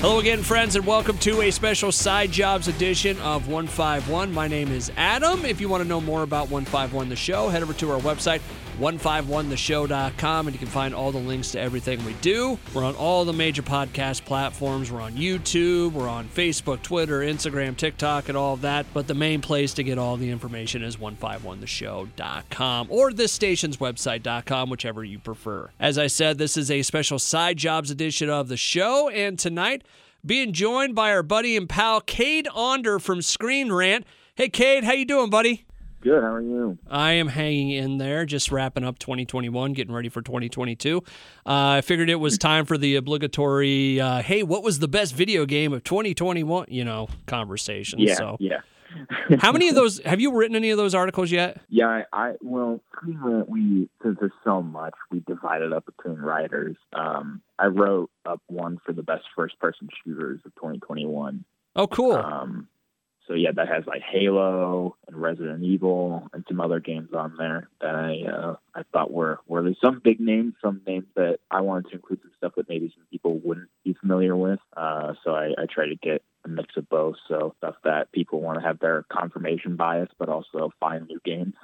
Hello again, friends, and welcome to a special Side Jobs edition of 151. My name is Adam. If you want to know more about 151 The Show, head over to our website, 151theshow.com, and you can find all the links to everything we do. We're on all the major podcast platforms. We're on YouTube, we're on Facebook, Twitter, Instagram, TikTok, and all of that. But the main place to get all the information is 151theshow.com or this station's website.com, whichever you prefer. As I said, this is a special Side Jobs edition of the show, and tonight, being joined by our buddy and pal Cade Onder from Screen Rant. Hey, Cade, how you doing, buddy? Good. How are you? I am hanging in there, just wrapping up 2021, getting ready for 2022. Uh, I figured it was time for the obligatory, uh, "Hey, what was the best video game of 2021?" You know, conversation. Yeah. So, Yeah. how many of those have you written? Any of those articles yet? Yeah. I, I well, we since there's so much, we divided up between writers. Um, I wrote up one for the best first-person shooters of 2021. Oh, cool. Um, so yeah, that has like Halo and Resident Evil and some other games on there that I uh, I thought were were there's some big names, some names that I wanted to include some stuff that maybe some people wouldn't be familiar with. Uh, so I, I try to get a mix of both. So stuff that people want to have their confirmation bias, but also find new games.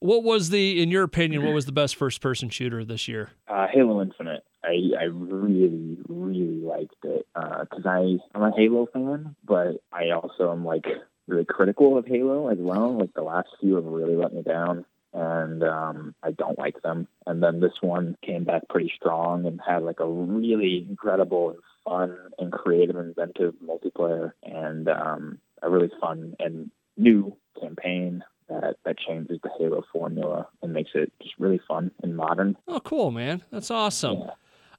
what was the, in your opinion, what was the best first-person shooter this year? Uh, Halo Infinite. I, I really, really liked it because I I'm a Halo fan, but I also am like really critical of Halo as well. Like the last few have really let me down, and um, I don't like them. And then this one came back pretty strong and had like a really incredible, and fun, and creative, and inventive multiplayer, and um, a really fun and new campaign that that changes the Halo formula and makes it just really fun and modern. Oh, cool, man. That's awesome. Yeah.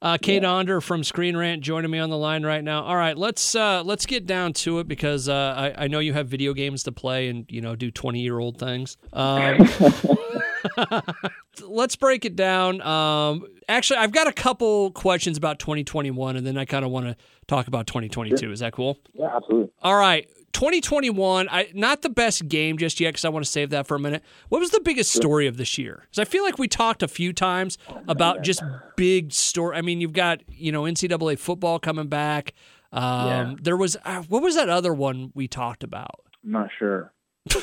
Uh, Cade Onder from Screen Rant joining me on the line right now. All right, let's uh, let's get down to it because uh, I, I know you have video games to play and you know do twenty year old things. Um, let's break it down. Um, actually, I've got a couple questions about 2021, and then I kind of want to talk about 2022. Is that cool? Yeah, absolutely. All right. 2021, I not the best game just yet because I want to save that for a minute. What was the biggest story of this year? Because I feel like we talked a few times about just big story. I mean, you've got you know NCAA football coming back. Um, Yeah. There was uh, what was that other one we talked about? I'm not sure.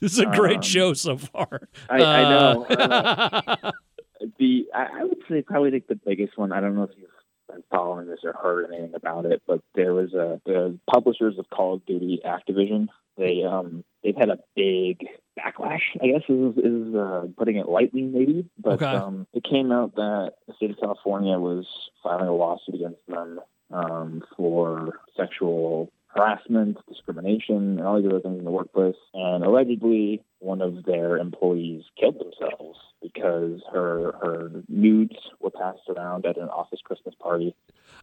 This is a great Um, show so far. I, I know. Uh, the I, I would say probably like the biggest one. I don't know if you've been following this or heard anything about it, but there was a the publishers of Call of Duty, Activision. They um they've had a big backlash. I guess is is uh, putting it lightly, maybe. But Okay. um, it came out that the state of California was filing a lawsuit against them um, for sexual harassment, discrimination, and all these other things in the workplace. And allegedly, one of their employees killed themselves because her her nudes were passed around at an office Christmas party.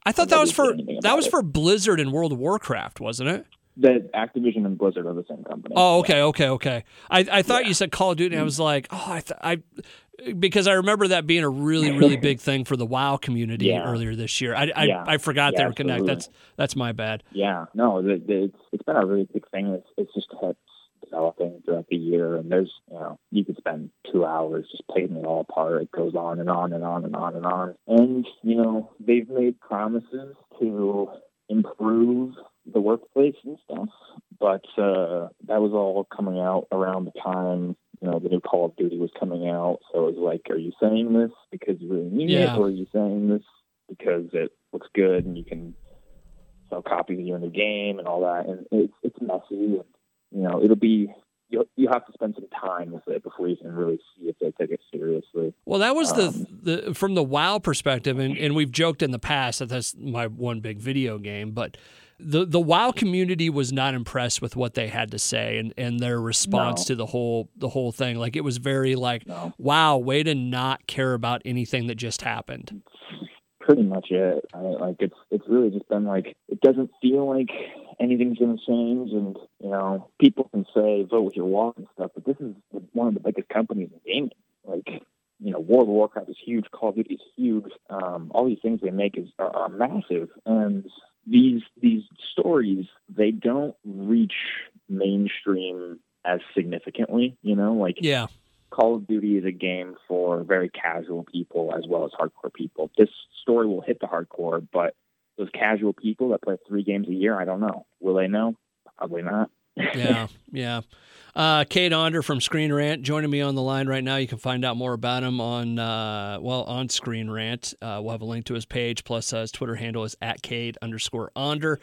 I thought that was for Nobody did anything that was it. for Blizzard and World of Warcraft, wasn't it? That Activision and Blizzard are the same company. Oh, okay, okay, okay. I, I thought Yeah. you said Call of Duty. and I was mm-hmm. like, oh, I, th- I, because I remember that being a really, really big thing for the WoW community Yeah. earlier this year. I, I, Yeah. I forgot they were connected. That's that's my bad. Yeah, no, the, the, it's it's been a really big thing. It's it's just kept developing throughout the year, and there's you know you could spend two hours just picking it all apart. It goes on and on and on and on and on. And you know they've made promises to improve the workplace and stuff, but uh, that was all coming out around the time you know the new Call of Duty was coming out. So it was like, are you saying this because you really mean Yeah. it, or are you saying this because it looks good and you can sell copies of your new game and all that? And it's it's messy, and you know it'll be. You, you have to spend some time with it before you can really see if they take it seriously. Well, that was Um, the, the from the WoW perspective, and, and we've joked in the past that that's my one big video game, but the the WoW community was not impressed with what they had to say and, and their response No. to the whole the whole thing. Like it was very like, No. wow, way to not care about anything that just happened. pretty much it. I, like it's it's really just been like it doesn't feel like anything's going to change, and you know people can say vote with your wallet and stuff, but this is one of the biggest companies in gaming. Like you know, World of Warcraft is huge, Call of Duty is huge. Um, all these things they make is are, are massive, and these these stories they don't reach mainstream as significantly. You know, like Yeah. Call of Duty is a game for very casual people as well as hardcore people. This story will hit the hardcore, but those casual people that play three games a year, I don't know. Will they know? Probably not. yeah, yeah. Uh, Cade Onder from Screen Rant joining me on the line right now. You can find out more about him on uh, well on Screen Rant. Uh, we'll have a link to his page. Plus, uh, his Twitter handle is at Cade underscore Onder.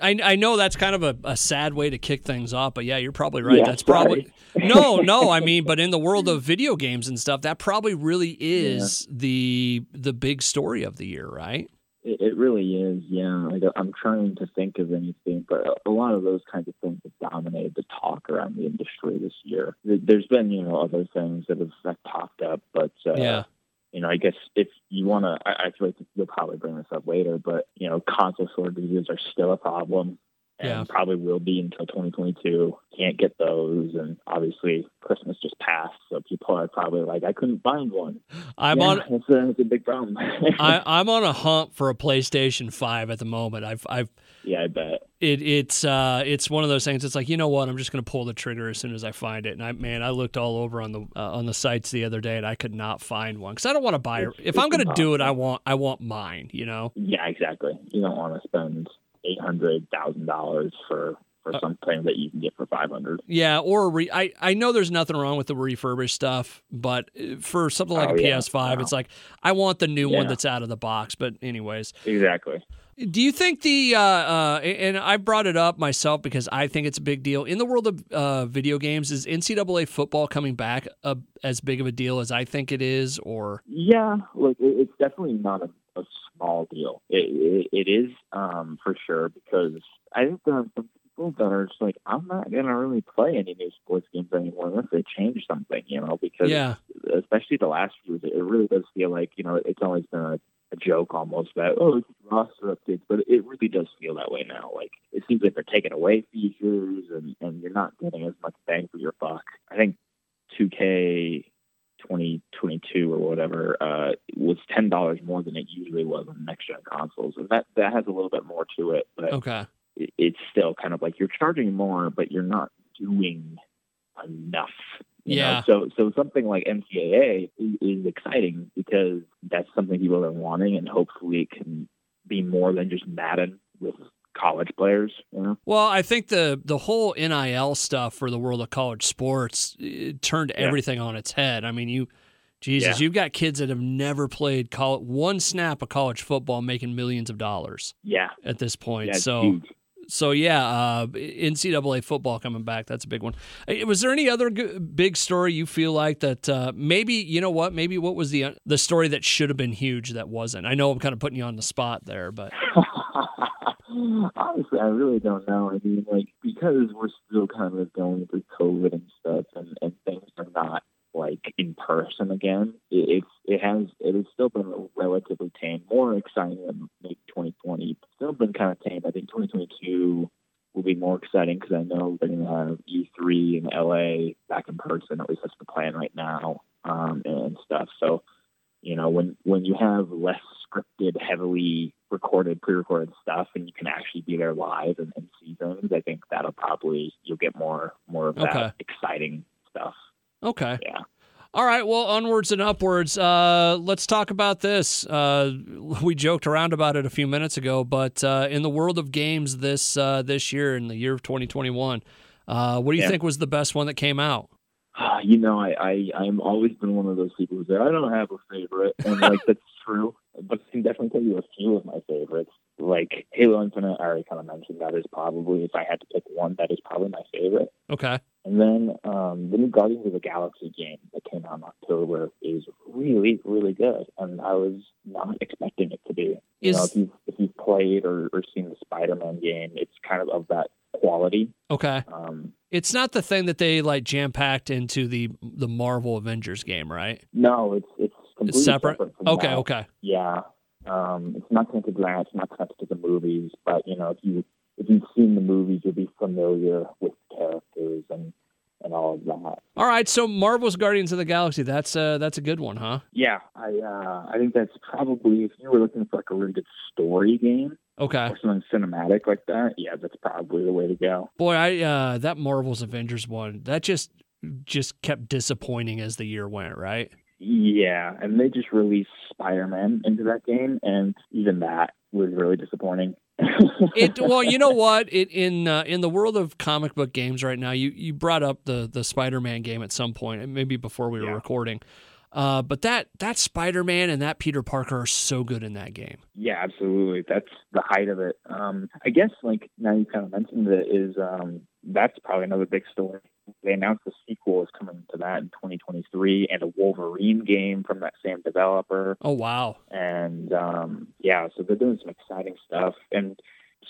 I, I know that's kind of a, a, sad way to kick things off, but yeah, you're probably right. Yeah, that's probably no, no. I mean, but in the world of video games and stuff, that probably really is yeah. the the big story of the year, right? It, it really is, yeah. Like, I'm trying to think of anything, but a lot of those kinds of things have dominated the talk around the industry this year. There's been, you know, other things that have, that popped up, but uh, yeah. You know, I guess if you want to, I, I feel like you'll probably bring this up later, but you know, console shortages are still a problem and yeah. probably will be until 2022. Can't get those, and obviously Christmas just passed, so people are probably like, I couldn't find one. I'm yeah, on. It's a, it's a big problem. I, I'm on a hunt for a PlayStation Five at the moment. I've I've yeah, I bet it it's uh it's one of those things. It's like you know what, I'm just gonna pull the trigger as soon as I find it. And I man, I looked all over on the uh, on the sites the other day, and I could not find one because I don't want to buy. It's, if I'm gonna impossible. do it, I want I want mine. You know. Yeah, exactly. You don't want to spend eight hundred thousand dollars for for Uh, something that you can get for five hundred. Yeah, or re- I I know there's nothing wrong with the refurbished stuff, but uh, for something like Oh, a yeah, PS5, no. it's like I want the new one that's out of the box. But anyways, Exactly. Do you think the uh, uh, and I brought it up myself because I think it's a big deal in the world of uh, video games? Is NCAA football coming back a, as big of a deal as I think it is, or Yeah, like it, it's definitely not a, a small deal. It, it, it is um, for sure because I think there are some people that are just like, I'm not gonna really play any new sports games anymore unless they change something, you know, because yeah, especially the last few years, it really does feel like you know it's always been a, a joke almost that oh it's roster updates, but it really does feel that way now. Like it seems like they're taking away features and and you're not getting as much bang for your buck. I think 2K 2022 or whatever uh, was ten dollars more than it usually was on next gen consoles, and that that has a little bit more to it, but okay, it, it's still kind of like you're charging more, but you're not doing enough. you know? Yeah. So so something like NCAA is, is exciting because that's something people are wanting, and hopefully it can be more than just Madden with college players. You know? Well, I think the the whole NIL stuff for the world of college sports it turned Yeah. everything on its head. I mean, you, Jesus, Yeah. you've got kids that have never played college, one snap of college football, making millions of dollars Yeah. at this point. Yeah. so. huge. So yeah, uh, NCAA football coming back. That's a big one. Uh, Was there any other g- big story you feel like that uh, maybe you know what? Maybe what was the uh, the story that should have been huge that wasn't? I know I'm kind of putting you on the spot there, but Honestly, I really don't know. I mean, like because we're still kind of going through COVID and stuff, and, and things are not like in person again. It, it's it has it has still been relatively tame, more exciting than maybe 2020. But still been kind of tame. I think 2022 will be more exciting because I know they're going to have E3 in LA back in person. At least that's the plan right now, um, and stuff. So you know when when you have less scripted heavily recorded pre-recorded stuff and you can actually be there live and, and see things i think that'll probably you'll get more more of that Okay. exciting stuff okay. yeah All right, well, onwards and upwards. Uh, let's talk about this. Uh, we joked around about it a few minutes ago, but uh, in the world of games this uh, this year, in the year of 2021, uh, what do you Yeah. think was the best one that came out? you know i i i'm always been one of those people who say i don't have a favorite and like that's true but i can definitely tell you a few of my favorites like halo infinite i already kind of mentioned that is probably if i had to pick one that is probably my favorite Okay. And then um, the new Guardians of the Galaxy game that came out in October is really, really good, and I was not expecting it to be. You know, Is- if you've if you've played or, or seen the Spider-Man game, it's kind of of that quality. Okay. Um, It's not the thing that they like jam packed into the the Marvel Avengers game, right? no, it's it's completely It's separate. from Okay. that. Okay. Yeah, um, it's not connected to that. It's not connected to the movies. But you know, if you if you've seen the movies, you'll be familiar with the characters and and all of that. All right. So Marvel's Guardians of the Galaxy. That's uh that's a good one, huh? Yeah, I uh, I think that's probably if you were looking for like a really good story game Okay. or something cinematic like that, yeah, that's probably the way to go. Boy, I uh that Marvel's Avengers one that just just kept disappointing as the year went, right? Yeah, and they just released Spider-Man into that game, and even that was really disappointing. It well, you know what? It in uh, in the world of comic book games right now, you you brought up the the Spider-Man game at some point, maybe before we were Yeah. recording. Uh, but that that Spider-Man and that Peter Parker are so good in that game. Yeah, absolutely. That's the height of it. Um, I guess like now you kind of mentioned it is um, that's probably another big story. They announced the sequel is coming to that in 2023, and a Wolverine game from that same developer. Oh wow! And um, yeah, so they're doing some exciting stuff. And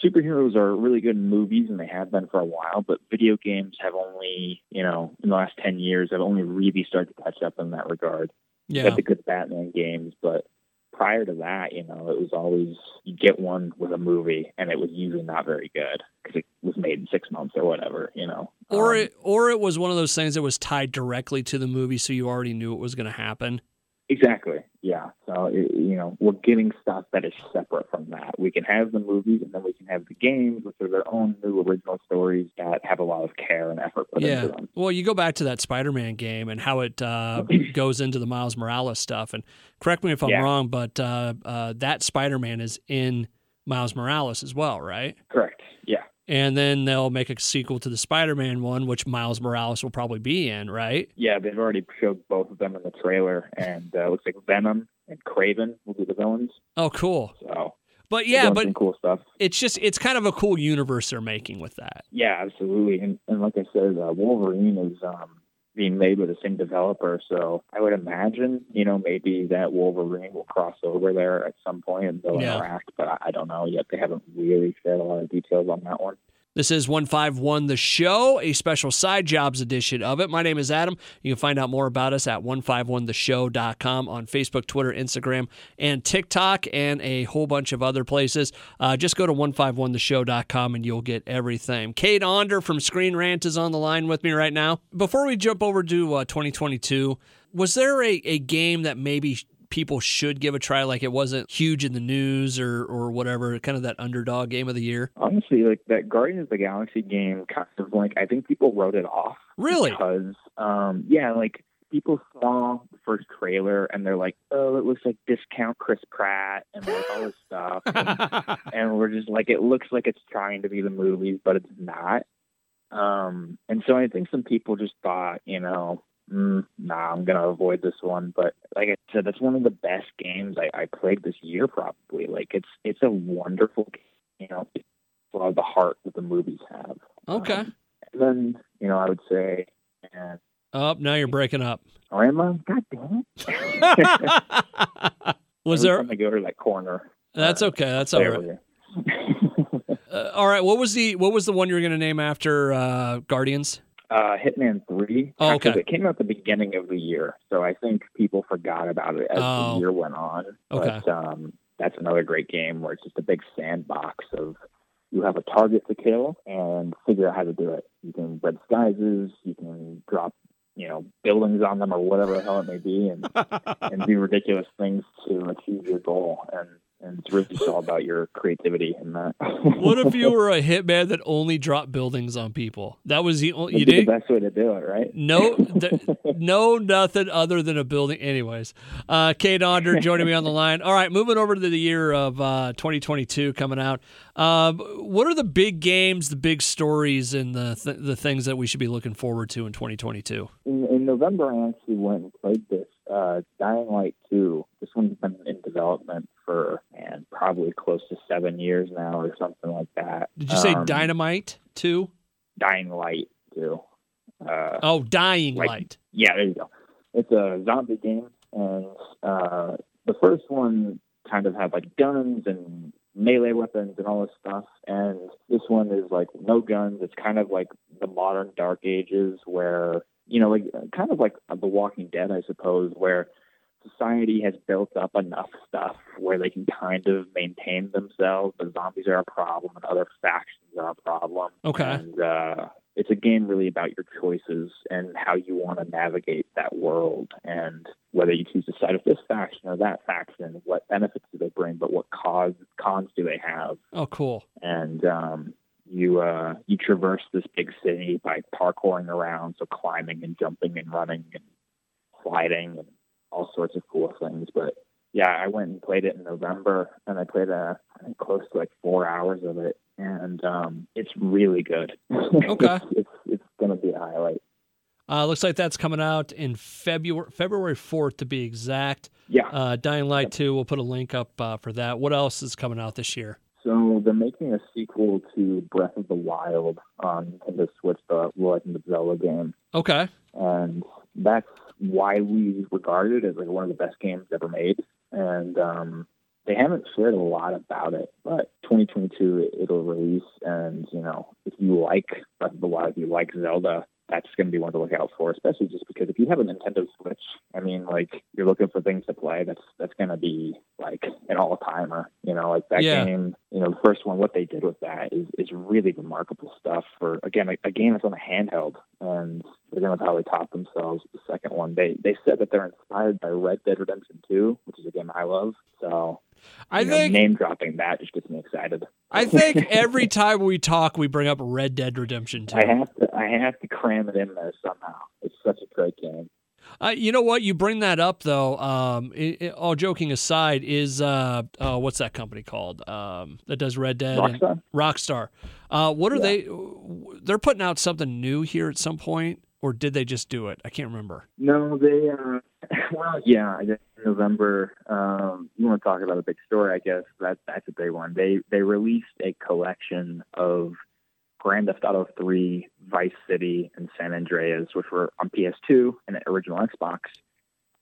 superheroes are really good in movies, and they have been for a while. But video games have only, you know, in the last 10 years, have only really started to catch up in that regard. You Yeah, had the good Batman games, but prior to that, you know, it was always you get one with a movie, and it was usually not very good because it was made in six months or whatever, you know. or Um, it or it was one of those things that was tied directly to the movie, so you already knew it was going to happen. exactly, yeah. So it, you know, we're getting stuff that is separate from that. We can have the movies, and then we can have the games, which are their own new original stories that have a lot of care and effort put Yeah. into them. Well, you go back to that Spider-Man game and how it uh, goes into the Miles Morales stuff. And correct me if I'm Yeah. wrong, but uh, uh, that Spider-Man is in Miles Morales as well, right? Correct. Yeah. And then they'll make a sequel to the Spider-Man one, which Miles Morales will probably be in, right? Yeah, they've already showed both of them in the trailer, and uh, it looks like Venom and Kraven will be the villains. Oh, cool. So But yeah, but cool stuff. it's just it's kind of a cool universe they're making with that. Yeah, absolutely. And, and like I said, uh, Wolverine is um, being made with the same developer, so I would imagine, you know, maybe that Wolverine will cross over there at some point and they'll Yeah. interact. But I, I don't know yet. They haven't really shared a lot of details on that one. This is 151 The Show, a special side jobs edition of it. My name is Adam. You can find out more about us at 151theshow.com on Facebook, Twitter, Instagram, and TikTok, and a whole bunch of other places. Uh, just go to 151theshow.com and you'll get everything. Cade Onder from Screen Rant is on the line with me right now. Before we jump over to uh, 2022, was there a, a game that maybe people should give a try like it wasn't huge in the news or, or whatever, kind of that underdog game of the year? Honestly, like that Guardians of the Galaxy game, kind of like I think people wrote it off. Really? Because, um, yeah, like people saw the first trailer and they're like, oh, it looks like discount Chris Pratt and like all this stuff. And, and we're just like, it looks like it's trying to be the movies, but it's not. Um, and so I think some people just thought, you know, mm, nah, I'm gonna avoid this one. But like I said, that's one of the best games I, I played this year. Probably, like it's it's a wonderful, game. you know, it's a lot of the heart that the movies have. okay. Um, and then, you know, I would say, and Oh, now you're breaking up. or am I? God damn it! Was Every there? time I go to that corner? That's uh, okay. That's all there right. we go. Uh, all right. What was the What was the one you were going to name after uh, Guardians? Uh, Hitman Three. Oh, okay. because It came out the beginning of the year, so I think people forgot about it as Oh. the year went on. Okay. But um, that's another great game where it's just a big sandbox of you have a target to kill and figure out how to do it. You can red disguises, you can drop, you know, buildings on them or whatever the hell it may be, and and do ridiculous things to achieve your goal. And and it's really just all about your creativity in that. what if you were a hitman that only dropped buildings on people? That was the only you did the best way to do it, right? no th- no nothing other than a building. Anyways, uh, Cade Onder joining me on the line. All right, moving over to the year of uh, 2022 coming out. Um, what are the big games, the big stories, and the th- the things that we should be looking forward to in 2022? in, in November, I actually went and played this uh, Dying Light 2. This one's been in development for man probably close to seven years now, or something like that. Did you say Um, Dynamite too? Dying Light 2? Uh, Oh, Dying like- Light. yeah, there you go. It's a zombie game, and uh, the first one kind of had like guns and melee weapons and all this stuff, and this one is like no guns. It's kind of like the modern Dark Ages, where you know, like kind of like The Walking Dead, I suppose, where society has built up enough stuff where they can kind of maintain themselves, but zombies are a problem and other factions are a problem. Okay. And uh, it's a game really about your choices and how you want to navigate that world and whether you choose the side of this faction or that faction, what benefits do they bring, but what cause, cons do they have? Oh, cool. and um, you uh, you traverse this big city by parkouring around, so climbing and jumping and running and sliding and all sorts of cool things. But yeah, I went and played it in November, and I played a I think close to like four hours of it, and um, it's really good. Okay. it's, it's it's gonna be a highlight. Uh, looks like that's coming out in February February fourth to be exact. Yeah. Uh, Dying Light two. We'll put a link up uh, for that. What else is coming out this year? So they're making a sequel to Breath of the Wild on Nintendo Switch, the Legend of Zelda game, Okay. and that's widely regarded as like one of the best games ever made. And um, they haven't shared a lot about it, but 2022 it'll release. And you know, if you like Breath of the Wild, if you like Zelda, that's going to be one to look out for, especially just because if you have a Nintendo Switch, I mean, like you're looking for things to play, that's that's going to be like an all timer. You know, like that Yeah. game. You know, the first one, what they did with that is is really remarkable stuff. For again, a, a game that's on a handheld, and they're going to probably top themselves the second one. They they said that they're inspired by Red Dead Redemption 2, which is a game I love. So I you know, think name dropping that just gets me excited. I think every time we talk, we bring up Red Dead Redemption two. I have to I have to cram it in there somehow. It's such a great game. Uh, you know what? You bring that up though. Um, i i all joking aside, is uh, uh, what's that company called? Um, that does Red Dead and Rockstar? Rockstar. Uh, what are Yeah. they? They're putting out something new here at some point, or did they just do it? I can't remember. No, they uh well yeah, I guess in November, um you want to talk about a big story, I guess. That that's a big one. They they released a collection of Grand Theft Auto 3, Vice City, and San Andreas, which were on PS2 and the original Xbox.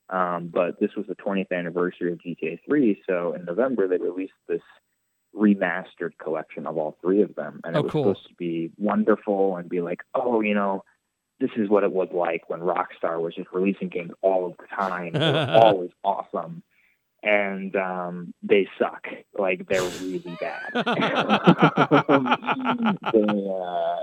Um, but this was the 20th anniversary of GTA 3, so in November they released this remastered collection of all three of them, and Oh, it was cool. supposed to be wonderful and be like, oh, you know, this is what it was like when Rockstar was just releasing games all of the time. They were always awesome. And um, they suck. Like they're really bad. they, uh,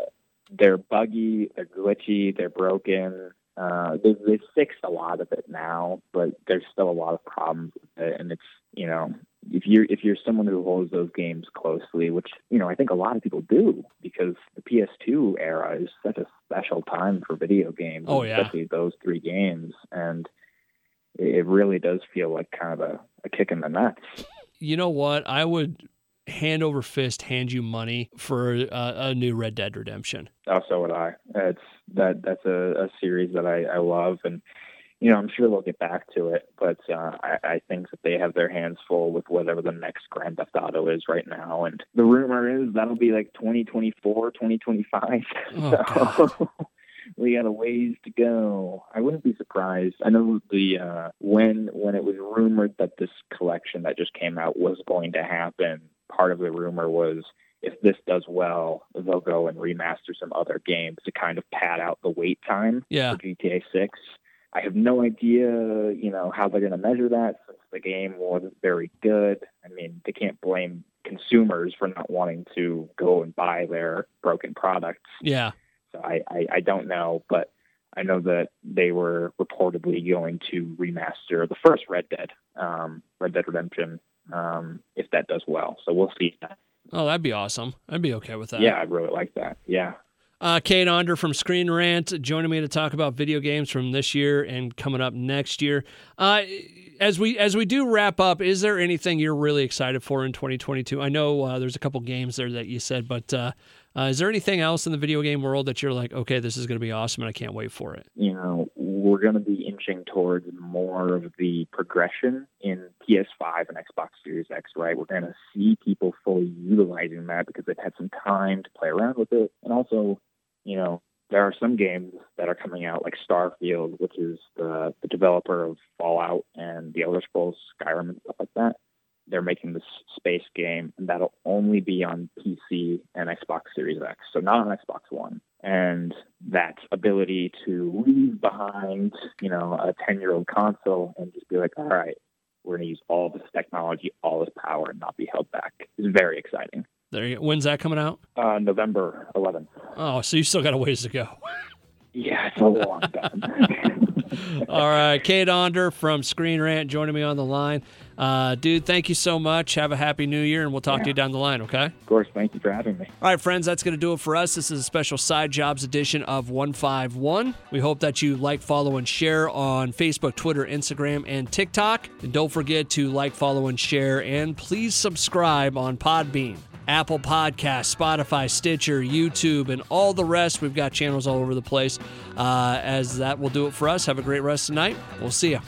they're buggy. They're glitchy. They're broken. Uh, they, they've fixed a lot of it now, but there's still a lot of problems with it. And it's you know if you're if you're someone who holds those games closely, which you know I think a lot of people do, because the PS2 era is such a special time for video games, Oh, yeah. especially those three games, and it really does feel like kind of a, a kick in the nuts. You know what? I would hand over fist hand you money for uh, a new Red Dead Redemption. Oh, so would I. It's that that's a, a series that I, I love, and you know I'm sure they'll get back to it. But uh, I, I think that they have their hands full with whatever the next Grand Theft Auto is right now, and the rumor is that'll be like 2024, 2025. Oh, so we got a ways to go. I wouldn't be surprised. I know the uh, when when it was rumored that this collection that just came out was going to happen. Part of the rumor was if this does well, they'll go and remaster some other games to kind of pad out the wait time Yeah. for GTA 6. I have no idea, you know, how they're going to measure that since the game wasn't very good. I mean, they can't blame consumers for not wanting to go and buy their broken products. Yeah. So I, I, I don't know, but I know that they were reportedly going to remaster the first Red Dead, um, Red Dead Redemption, um, if that does well. So we'll see. Oh, that'd be awesome. I'd be okay with that. Yeah, I really like that. Yeah. Uh, Cade Onder from Screen Rant joining me to talk about video games from this year and coming up next year. Uh, as we as we do wrap up, is there anything you're really excited for in 2022? I know uh, there's a couple games there that you said, but uh, uh, is there anything else in the video game world that you're like, okay, this is going to be awesome and I can't wait for it? you know, we're going to be inching towards more of the progression in PS5 and Xbox Series X, right? We're going to see people fully utilizing that because they've had some time to play around with it. And also, you know, there are some games that are coming out like Starfield, which is the, the developer of Fallout and the Elder Scrolls Skyrim and stuff like that. They're making this space game, and that'll only be on PC and Xbox Series X, so not on Xbox One. And that ability to leave behind, you know, a 10 year old console and just be like, all right, we're going to use all this technology, all this power, and not be held back is very exciting. There, you, when's that coming out? Uh, November 11th. Oh, so you still got a ways to go. Yeah, it's a long time. All right, Cade Onder from Screen Rant joining me on the line. Uh, dude, thank you so much. Have a happy new year, and we'll talk Yeah. to you down the line, okay? Of course, thank you for having me. All right, friends, that's going to do it for us. This is a special side jobs edition of 151. We hope that you like, follow, and share on Facebook, Twitter, Instagram, and TikTok. And don't forget to like, follow, and share, and please subscribe on Podbean. Apple Podcasts, Spotify, Stitcher, YouTube, and all the rest. We've got channels all over the place. Uh, as that will do it for us. Have a great rest tonight. We'll see you.